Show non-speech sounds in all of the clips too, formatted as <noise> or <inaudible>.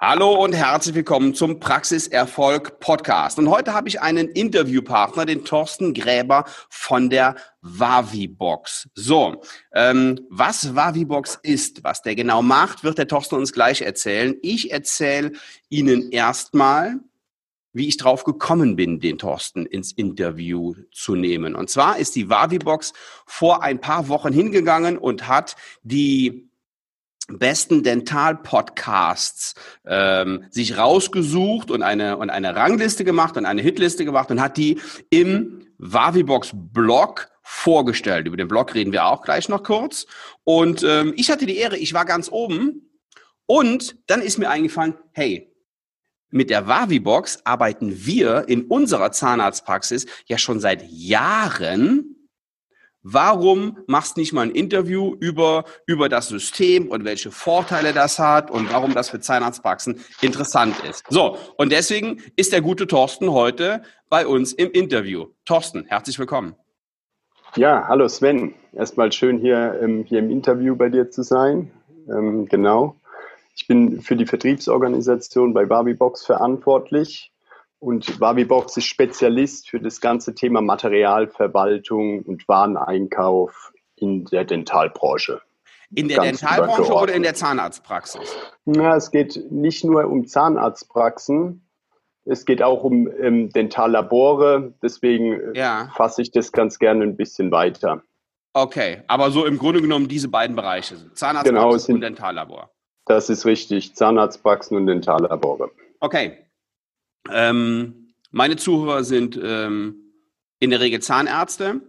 Hallo und herzlich willkommen zum Praxiserfolg Podcast. Und heute habe ich einen Interviewpartner, den Thorsten Gräber von der Wavibox. So, ähm, was Wavibox ist, was der genau macht, wird der Thorsten uns gleich erzählen. Ich erzähle Ihnen erstmal, wie ich drauf gekommen bin, den Thorsten ins Interview zu nehmen. Und zwar ist die Wavibox vor ein paar Wochen hingegangen und hat die besten Dental-Podcasts ähm, sich rausgesucht und eine, und eine Rangliste gemacht und eine Hitliste gemacht und hat die im Wavibox-Blog vorgestellt. Über den Blog reden wir auch gleich noch kurz. Und ähm, ich hatte die Ehre, ich war ganz oben und dann ist mir eingefallen, hey, mit der Wavibox arbeiten wir in unserer Zahnarztpraxis ja schon seit Jahren Warum machst nicht mal ein Interview über, über das System und welche Vorteile das hat und warum das für Zahnarztpraxen interessant ist? So, und deswegen ist der gute Thorsten heute bei uns im Interview. Thorsten, herzlich willkommen. Ja, hallo Sven. Erstmal schön hier, hier im Interview bei dir zu sein. Ähm, genau. Ich bin für die Vertriebsorganisation bei Barbie Box verantwortlich und Wavibox ist Spezialist für das ganze Thema Materialverwaltung und Wareneinkauf in der Dentalbranche. In der Dentalbranche oder in der Zahnarztpraxis? Na, es geht nicht nur um Zahnarztpraxen, es geht auch um ähm, Dentallabore. Deswegen äh, ja. fasse ich das ganz gerne ein bisschen weiter. Okay, aber so im Grunde genommen diese beiden Bereiche, Zahnarztpraxen genau, sind, und Dentallabor. Das ist richtig, Zahnarztpraxen und Dentallabore. Okay, ähm, meine Zuhörer sind ähm, in der Regel Zahnärzte.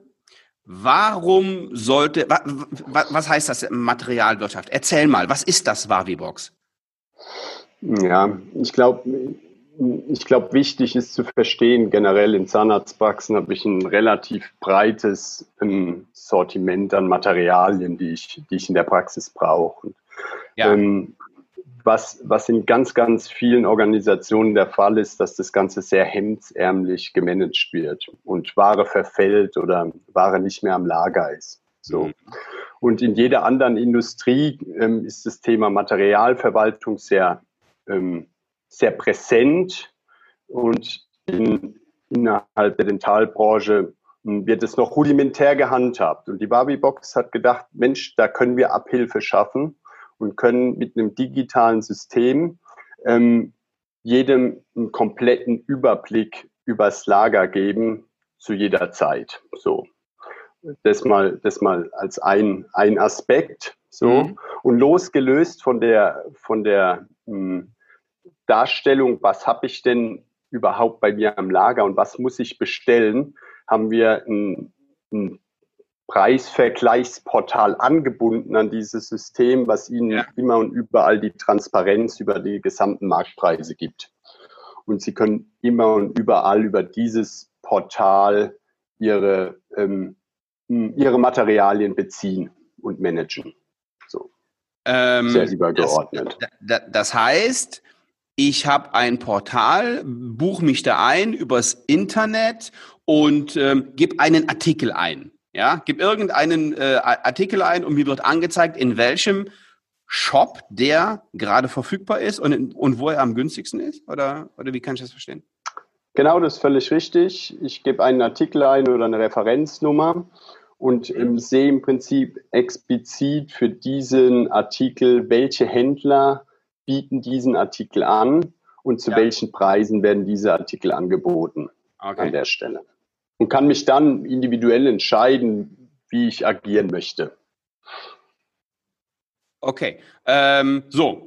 Warum sollte, wa, wa, was heißt das Materialwirtschaft? Erzähl mal, was ist das Wavibox? Ja, ich glaube, ich glaube, wichtig ist zu verstehen, generell in Zahnarztpraxen habe ich ein relativ breites ähm, Sortiment an Materialien, die ich, die ich in der Praxis brauche. Ja. Ähm, was, was in ganz, ganz vielen Organisationen der Fall ist, dass das Ganze sehr hemdsärmlich gemanagt wird und Ware verfällt oder Ware nicht mehr am Lager ist. So. Mhm. Und in jeder anderen Industrie ähm, ist das Thema Materialverwaltung sehr, ähm, sehr präsent und in, innerhalb der Dentalbranche hm, wird es noch rudimentär gehandhabt. Und die Barbie Box hat gedacht, Mensch, da können wir Abhilfe schaffen und können mit einem digitalen System ähm, jedem einen kompletten Überblick übers Lager geben zu jeder Zeit. So. Das mal, das mal als ein, ein Aspekt. So. Mhm. Und losgelöst von der, von der mh, hm, Darstellung, was habe ich denn überhaupt bei mir am Lager und was muss ich bestellen, haben wir ein, ein Preisvergleichsportal angebunden an dieses System, was Ihnen ja. immer und überall die Transparenz über die gesamten Marktpreise gibt. Und Sie können immer und überall über dieses Portal Ihre, ähm, Ihre Materialien beziehen und managen. So. Ähm, Sehr übergeordnet. Das, das heißt, ich habe ein Portal, buche mich da ein übers Internet und ähm, gebe einen Artikel ein. Ja, gib irgendeinen äh, Artikel ein und mir wird angezeigt, in welchem Shop der gerade verfügbar ist und, und wo er am günstigsten ist? Oder, oder wie kann ich das verstehen? Genau, das ist völlig richtig. Ich gebe einen Artikel ein oder eine Referenznummer und ähm, sehe im Prinzip explizit für diesen Artikel, welche Händler bieten diesen Artikel an und zu ja. welchen Preisen werden diese Artikel angeboten okay. an der Stelle und kann mich dann individuell entscheiden, wie ich agieren möchte. Okay, ähm, so.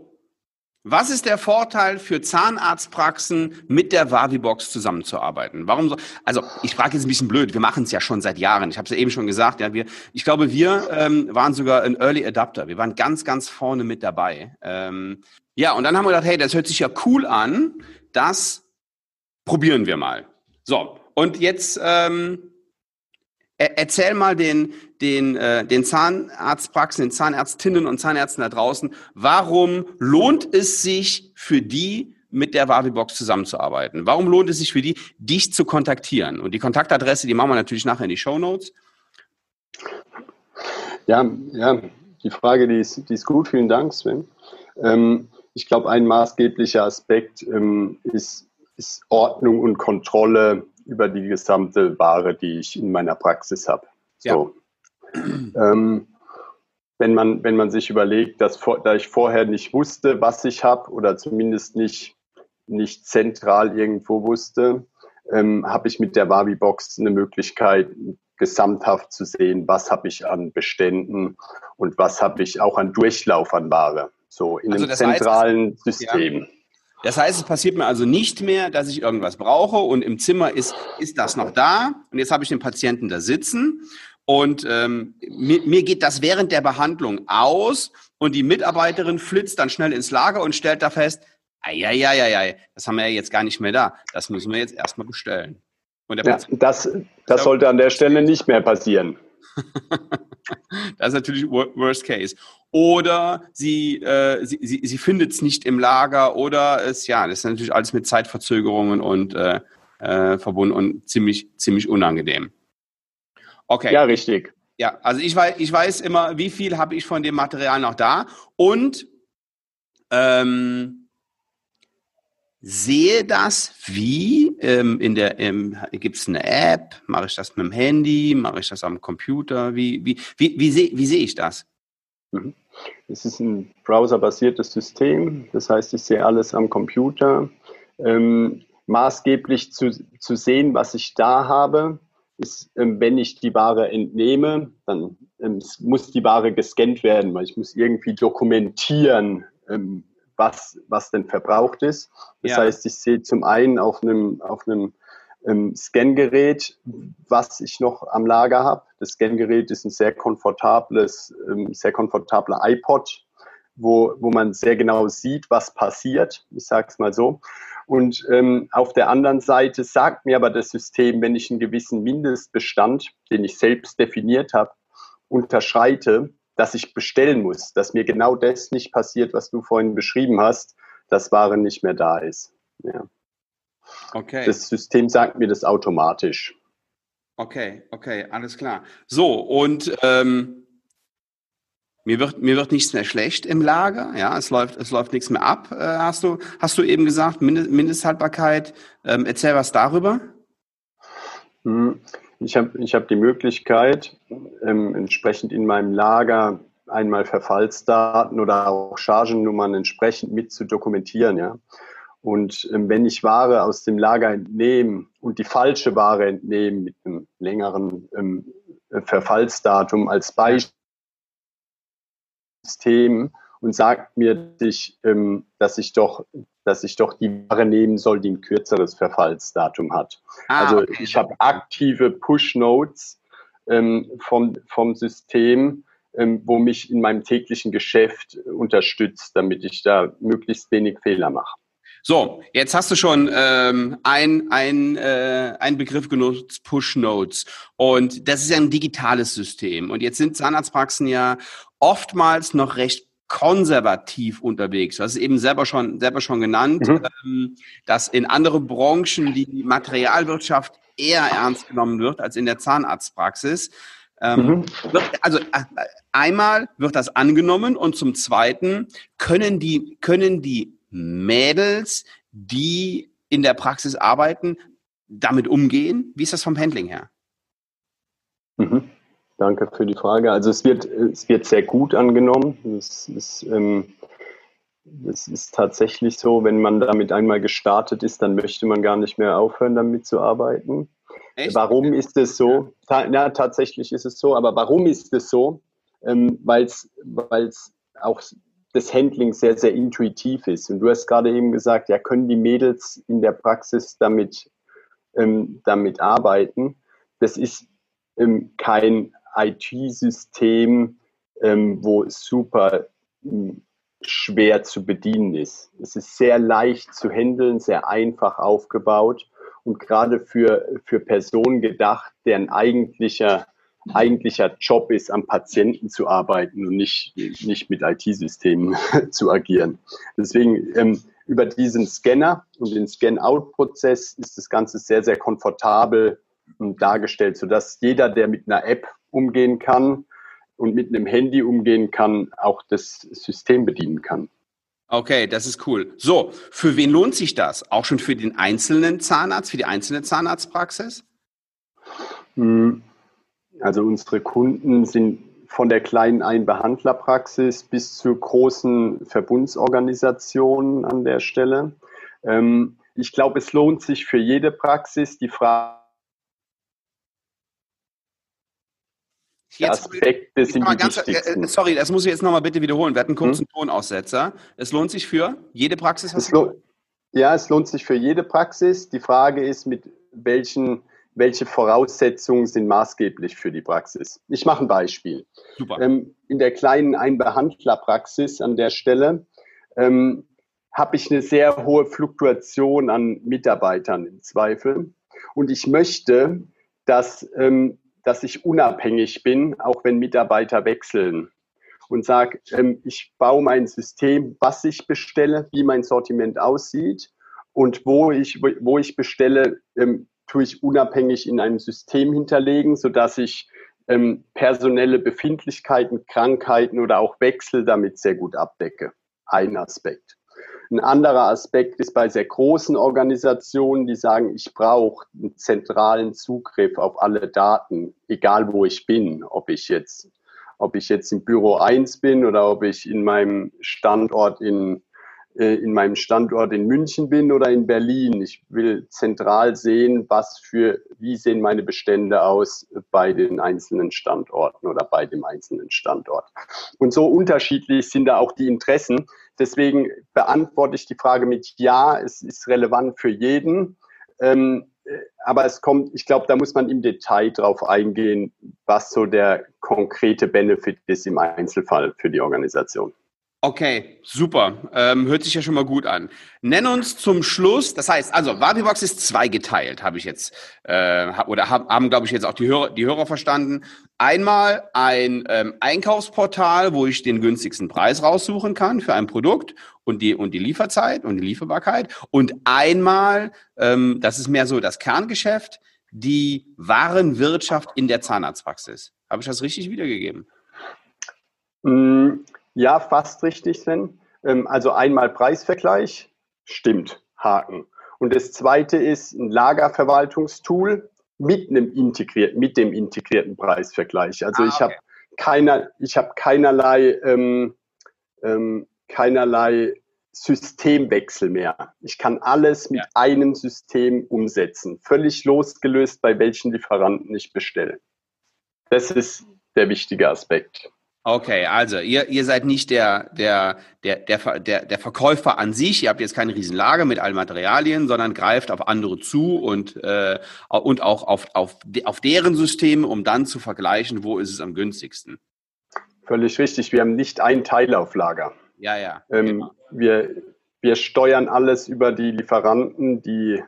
Was ist der Vorteil für Zahnarztpraxen mit der Wavibox zusammenzuarbeiten? Warum so? Also ich frage jetzt ein bisschen blöd. Wir machen es ja schon seit Jahren. Ich habe es ja eben schon gesagt. Ja, wir, ich glaube, wir ähm, waren sogar ein Early Adapter. Wir waren ganz, ganz vorne mit dabei. Ähm, ja, und dann haben wir gedacht, hey, das hört sich ja cool an. Das probieren wir mal. So, und jetzt ähm, erzähl mal den, den, äh, den Zahnarztpraxen, den Zahnärztinnen und Zahnärzten da draußen, warum lohnt es sich für die, mit der Wavibox zusammenzuarbeiten? Warum lohnt es sich für die, dich zu kontaktieren? Und die Kontaktadresse, die machen wir natürlich nachher in die Show Notes. Ja, ja, die Frage, die ist, die ist gut. Vielen Dank, Sven. Ähm, ich glaube, ein maßgeblicher Aspekt ähm, ist, ist Ordnung und Kontrolle über die gesamte Ware, die ich in meiner Praxis habe. So. Ja. Ähm, wenn man, wenn man sich überlegt, dass vor, da ich vorher nicht wusste, was ich habe oder zumindest nicht, nicht zentral irgendwo wusste, ähm, habe ich mit der Wabi-Box eine Möglichkeit, gesamthaft zu sehen, was habe ich an Beständen und was habe ich auch an Durchlauf an Ware. So in also einem zentralen heißt, System. Ja. Das heißt, es passiert mir also nicht mehr, dass ich irgendwas brauche und im Zimmer ist, ist das noch da und jetzt habe ich den Patienten da sitzen und ähm, mir, mir geht das während der Behandlung aus und die Mitarbeiterin flitzt dann schnell ins Lager und stellt da fest, ja, das haben wir ja jetzt gar nicht mehr da. Das müssen wir jetzt erstmal bestellen. ja, das, das sollte an der Stelle nicht mehr passieren. <laughs> das ist natürlich Worst Case. Oder sie, äh, sie, sie, sie findet es nicht im Lager oder es, ja, das ist natürlich alles mit Zeitverzögerungen und äh, äh, verbunden und ziemlich, ziemlich unangenehm. Okay. Ja, richtig. Ja, also ich weiß, ich weiß immer, wie viel habe ich von dem Material noch da und ähm, sehe das wie ähm, in der ähm, gibt es eine App, mache ich das mit dem Handy, mache ich das am Computer, wie wie wie wie sehe wie sehe ich das? Mhm. Es ist ein browserbasiertes System, das heißt, ich sehe alles am Computer. Ähm, maßgeblich zu, zu sehen, was ich da habe, ist, ähm, wenn ich die Ware entnehme, dann ähm, muss die Ware gescannt werden, weil ich muss irgendwie dokumentieren, ähm, was, was denn verbraucht ist. Das ja. heißt, ich sehe zum einen auf einem, auf einem ähm, Scangerät, was ich noch am Lager habe. Das Scangerät ist ein sehr komfortables, ähm, sehr komfortabler iPod, wo, wo man sehr genau sieht, was passiert. Ich sage es mal so. Und ähm, auf der anderen Seite sagt mir aber das System, wenn ich einen gewissen Mindestbestand, den ich selbst definiert habe, unterschreite, dass ich bestellen muss, dass mir genau das nicht passiert, was du vorhin beschrieben hast, dass Ware nicht mehr da ist. Ja. Okay. Das System sagt mir das automatisch. Okay, okay, alles klar. So, und ähm, mir, wird, mir wird nichts mehr schlecht im Lager, ja, es läuft, es läuft nichts mehr ab, äh, hast, du, hast du eben gesagt, Mindest, Mindesthaltbarkeit. Ähm, erzähl was darüber. Hm. Ich habe ich hab die Möglichkeit, ähm, entsprechend in meinem Lager einmal Verfallsdaten oder auch Chargennummern entsprechend mit zu dokumentieren. Ja? Und ähm, wenn ich Ware aus dem Lager entnehme und die falsche Ware entnehme mit einem längeren ähm, Verfallsdatum als Beispiel, und sagt mir, dass ich, ähm, dass ich doch dass ich doch die Ware nehmen soll, die ein kürzeres Verfallsdatum hat. Ah, also okay. ich habe aktive Push-Notes ähm, vom, vom System, ähm, wo mich in meinem täglichen Geschäft unterstützt, damit ich da möglichst wenig Fehler mache. So, jetzt hast du schon ähm, ein, ein, äh, ein Begriff genutzt, Push Notes. Und das ist ja ein digitales System. Und jetzt sind Zahnarztpraxen ja oftmals noch recht konservativ unterwegs. Du hast es eben selber schon, selber schon genannt, mhm. ähm, dass in anderen Branchen die Materialwirtschaft eher ernst genommen wird als in der Zahnarztpraxis. Ähm, mhm. also äh, einmal wird das angenommen und zum Zweiten können die, können die Mädels, die in der Praxis arbeiten, damit umgehen? Wie ist das vom Handling her? Mhm. Danke für die Frage. Also es wird, es wird sehr gut angenommen. Es ist, ähm, es ist tatsächlich so, wenn man damit einmal gestartet ist, dann möchte man gar nicht mehr aufhören, damit zu arbeiten. Echt? Warum ist es so? Ta ja, tatsächlich ist es so, aber warum ist es so? Ähm, Weil es auch das Handling sehr, sehr intuitiv ist. Und du hast gerade eben gesagt, ja, können die Mädels in der Praxis damit, ähm, damit arbeiten? Das ist ähm, kein IT-System, ähm, wo es super ähm, schwer zu bedienen ist. Es ist sehr leicht zu handeln, sehr einfach aufgebaut und gerade für, für Personen gedacht, deren eigentlicher, eigentlicher Job ist, am Patienten zu arbeiten und nicht, nicht mit IT-Systemen <laughs> zu agieren. Deswegen ähm, über diesen Scanner und den Scan-Out-Prozess ist das Ganze sehr, sehr komfortabel dargestellt, sodass jeder, der mit einer App umgehen kann und mit einem Handy umgehen kann, auch das System bedienen kann. Okay, das ist cool. So, für wen lohnt sich das? Auch schon für den einzelnen Zahnarzt, für die einzelne Zahnarztpraxis? Hm, also unsere Kunden sind von der kleinen Einbehandlerpraxis bis zu großen Verbundsorganisationen an der Stelle. Ähm, ich glaube, es lohnt sich für jede Praxis. Die Frage Jetzt, Aspekte sind die ganz, äh, äh, Sorry, das muss ich jetzt nochmal bitte wiederholen. Wir hatten einen kurzen hm? Tonaussetzer. Es lohnt sich für jede Praxis? Es ja, es lohnt sich für jede Praxis. Die Frage ist, mit welchen welche Voraussetzungen sind maßgeblich für die Praxis. Ich mache ein Beispiel. Super. Ähm, in der kleinen Einbehandlerpraxis an der Stelle ähm, habe ich eine sehr hohe Fluktuation an Mitarbeitern im Zweifel. Und ich möchte, dass, ähm, dass ich unabhängig bin, auch wenn Mitarbeiter wechseln. Und sage, ähm, ich baue mein System, was ich bestelle, wie mein Sortiment aussieht und wo ich, wo ich bestelle, ähm, tue ich unabhängig in einem System hinterlegen, sodass ich ähm, personelle Befindlichkeiten, Krankheiten oder auch Wechsel damit sehr gut abdecke. Ein Aspekt. Ein anderer Aspekt ist bei sehr großen Organisationen, die sagen, ich brauche einen zentralen Zugriff auf alle Daten, egal wo ich bin, ob ich jetzt, ob ich jetzt im Büro 1 bin oder ob ich in meinem Standort in in meinem Standort in München bin oder in Berlin. Ich will zentral sehen, was für, wie sehen meine Bestände aus bei den einzelnen Standorten oder bei dem einzelnen Standort. Und so unterschiedlich sind da auch die Interessen. Deswegen beantworte ich die Frage mit Ja, es ist relevant für jeden. Ähm, aber es kommt, ich glaube, da muss man im Detail drauf eingehen, was so der konkrete Benefit ist im Einzelfall für die Organisation. Okay, super. Ähm, hört sich ja schon mal gut an. Nenn uns zum Schluss, das heißt, also Wabibox ist zweigeteilt, habe ich jetzt, äh, oder haben, haben glaube ich, jetzt auch die Hörer, die Hörer verstanden. Einmal ein ähm, Einkaufsportal, wo ich den günstigsten Preis raussuchen kann für ein Produkt und die, und die Lieferzeit und die Lieferbarkeit. Und einmal, ähm, das ist mehr so das Kerngeschäft, die Warenwirtschaft in der Zahnarztpraxis. Habe ich das richtig wiedergegeben? Mm. Ja, fast richtig, Sven. Ähm, also einmal Preisvergleich, stimmt, Haken. Und das zweite ist ein Lagerverwaltungstool mit einem integrierten, mit dem integrierten Preisvergleich. Also ah, okay. ich habe keiner, ich habe keinerlei, ähm, ähm, keinerlei Systemwechsel mehr. Ich kann alles mit ja. einem System umsetzen, völlig losgelöst, bei welchen Lieferanten ich bestelle. Das ist der wichtige Aspekt. Okay, also ihr, ihr seid nicht der, der, der, der, der, der Verkäufer an sich, ihr habt jetzt keine Riesenlage mit allen Materialien, sondern greift auf andere zu und, äh, und auch auf, auf, auf deren Systeme, um dann zu vergleichen, wo ist es am günstigsten. Völlig richtig, wir haben nicht ein Teil auf Lager. Ja, ja. Ähm, genau. wir, wir steuern alles über die Lieferanten, die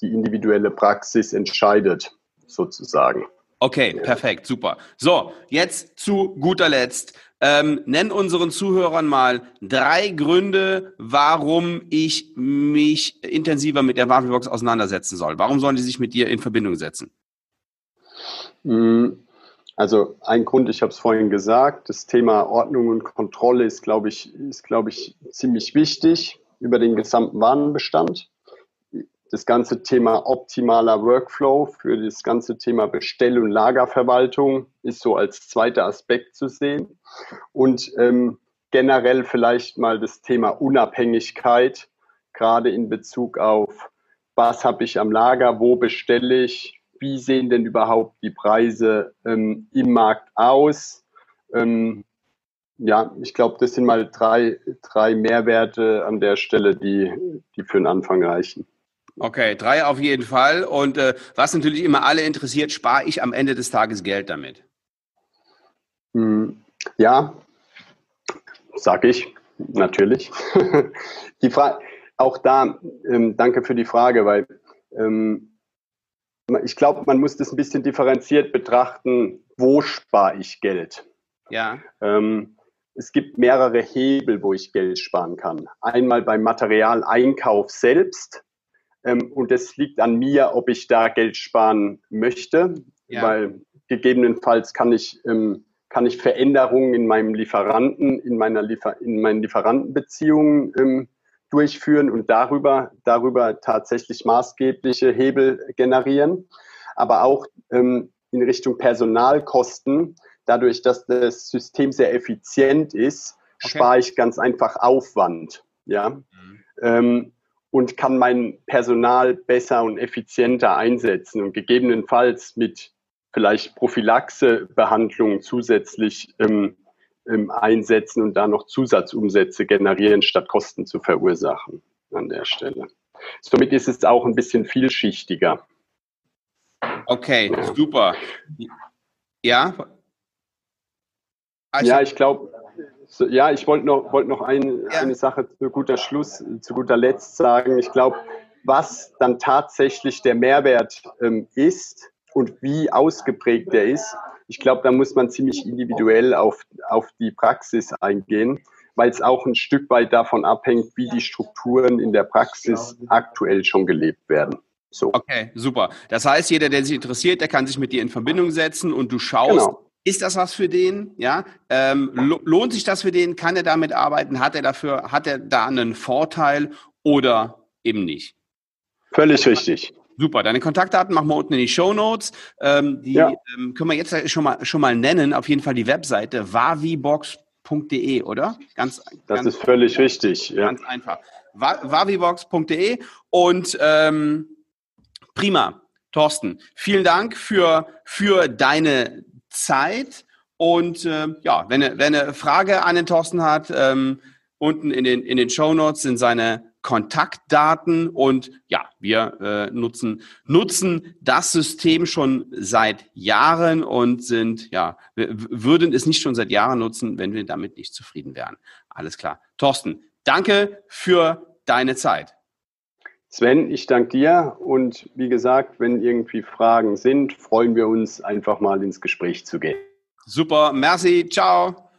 die individuelle Praxis entscheidet, sozusagen. Okay, perfekt, super. So, jetzt zu guter Letzt. Ähm, nenn unseren Zuhörern mal drei Gründe, warum ich mich intensiver mit der Waffenbox auseinandersetzen soll. Warum sollen die sich mit dir in Verbindung setzen? Hm, also ein Grund, ich habe es vorhin gesagt, das Thema Ordnung und Kontrolle ist, glaube ich, ist, glaube ich, ziemlich wichtig über den gesamten Warenbestand das ganze Thema optimaler Workflow für das ganze Thema Bestell- und Lagerverwaltung ist so als zweiter Aspekt zu sehen. Und ähm, generell vielleicht mal das Thema Unabhängigkeit, gerade in Bezug auf, was habe ich am Lager, wo bestelle ich, wie sehen denn überhaupt die Preise ähm, im Markt aus. Ähm, ja, ich glaube, das sind mal drei, drei Mehrwerte an der Stelle, die, die für den Anfang reichen. Okay, drei auf jeden Fall. Und äh, was natürlich immer alle interessiert, spare ich am Ende des Tages Geld damit? Hm, ja, sage ich natürlich. <laughs> die Frage, auch da, ähm, danke für die Frage, weil ähm, ich glaube, man muss das ein bisschen differenziert betrachten. Wo spare ich Geld? Ja. Ähm, es gibt mehrere Hebel, wo ich Geld sparen kann. Einmal beim Materialeinkauf selbst ähm, und es liegt an mir, ob ich da Geld sparen möchte, ja. weil gegebenenfalls kann ich ähm, kann ich Veränderungen in meinem Lieferanten, in meiner Liefer in meinen Lieferantenbeziehungen ähm, durchführen und darüber, darüber tatsächlich maßgebliche Hebel generieren. Aber auch ähm, in Richtung Personalkosten, dadurch, dass das System sehr effizient ist, okay. spare ich ganz einfach Aufwand. Ja. Mhm. Und kann mein Personal besser und effizienter einsetzen und gegebenenfalls mit vielleicht Prophylaxebehandlungen zusätzlich ähm, ähm, einsetzen und da noch Zusatzumsätze generieren, statt Kosten zu verursachen an der Stelle. Somit ist es auch ein bisschen vielschichtiger. Okay, ja. super. Ja? Also, ja, ich glaube, ja, ich wollte noch, wollt noch ein, ja. eine Sache zu guter Schluss, zu guter Letzt sagen. Ich glaube, was dann tatsächlich der Mehrwert ähm, ist und wie ausgeprägt der ist, ich glaube, da muss man ziemlich individuell auf, auf die Praxis eingehen, weil es auch ein Stück weit davon abhängt, wie die Strukturen in der Praxis aktuell schon gelebt werden. So. Okay, super. Das heißt, jeder, der sich interessiert, der kann sich mit dir in Verbindung setzen und du schaust, genau. Ist das was für den? Ja, ähm, lohnt sich das für den? Kann er damit arbeiten? Hat er dafür, hat er da einen Vorteil oder eben nicht? Völlig richtig. Super, deine Kontaktdaten machen wir unten in die Show Notes. Ähm, die ja. ähm, können wir jetzt schon mal, schon mal nennen. Auf jeden Fall die Webseite wavibox.de, oder? Ganz, das ganz, ist völlig richtig. Ja. Ganz einfach. wavibox.de und ähm, prima, Thorsten. Vielen Dank für, für deine Zeit. Und äh, ja, wenn er, wenn eine Frage an den Thorsten hat, ähm, unten in den, in den Show Notes sind seine Kontaktdaten und ja, wir äh, nutzen, nutzen das System schon seit Jahren und sind, ja, würden es nicht schon seit Jahren nutzen, wenn wir damit nicht zufrieden wären. Alles klar. Thorsten, danke für deine Zeit. Sven, ich danke dir und wie gesagt, wenn irgendwie Fragen sind, freuen wir uns einfach mal ins Gespräch zu gehen. Super, merci, ciao.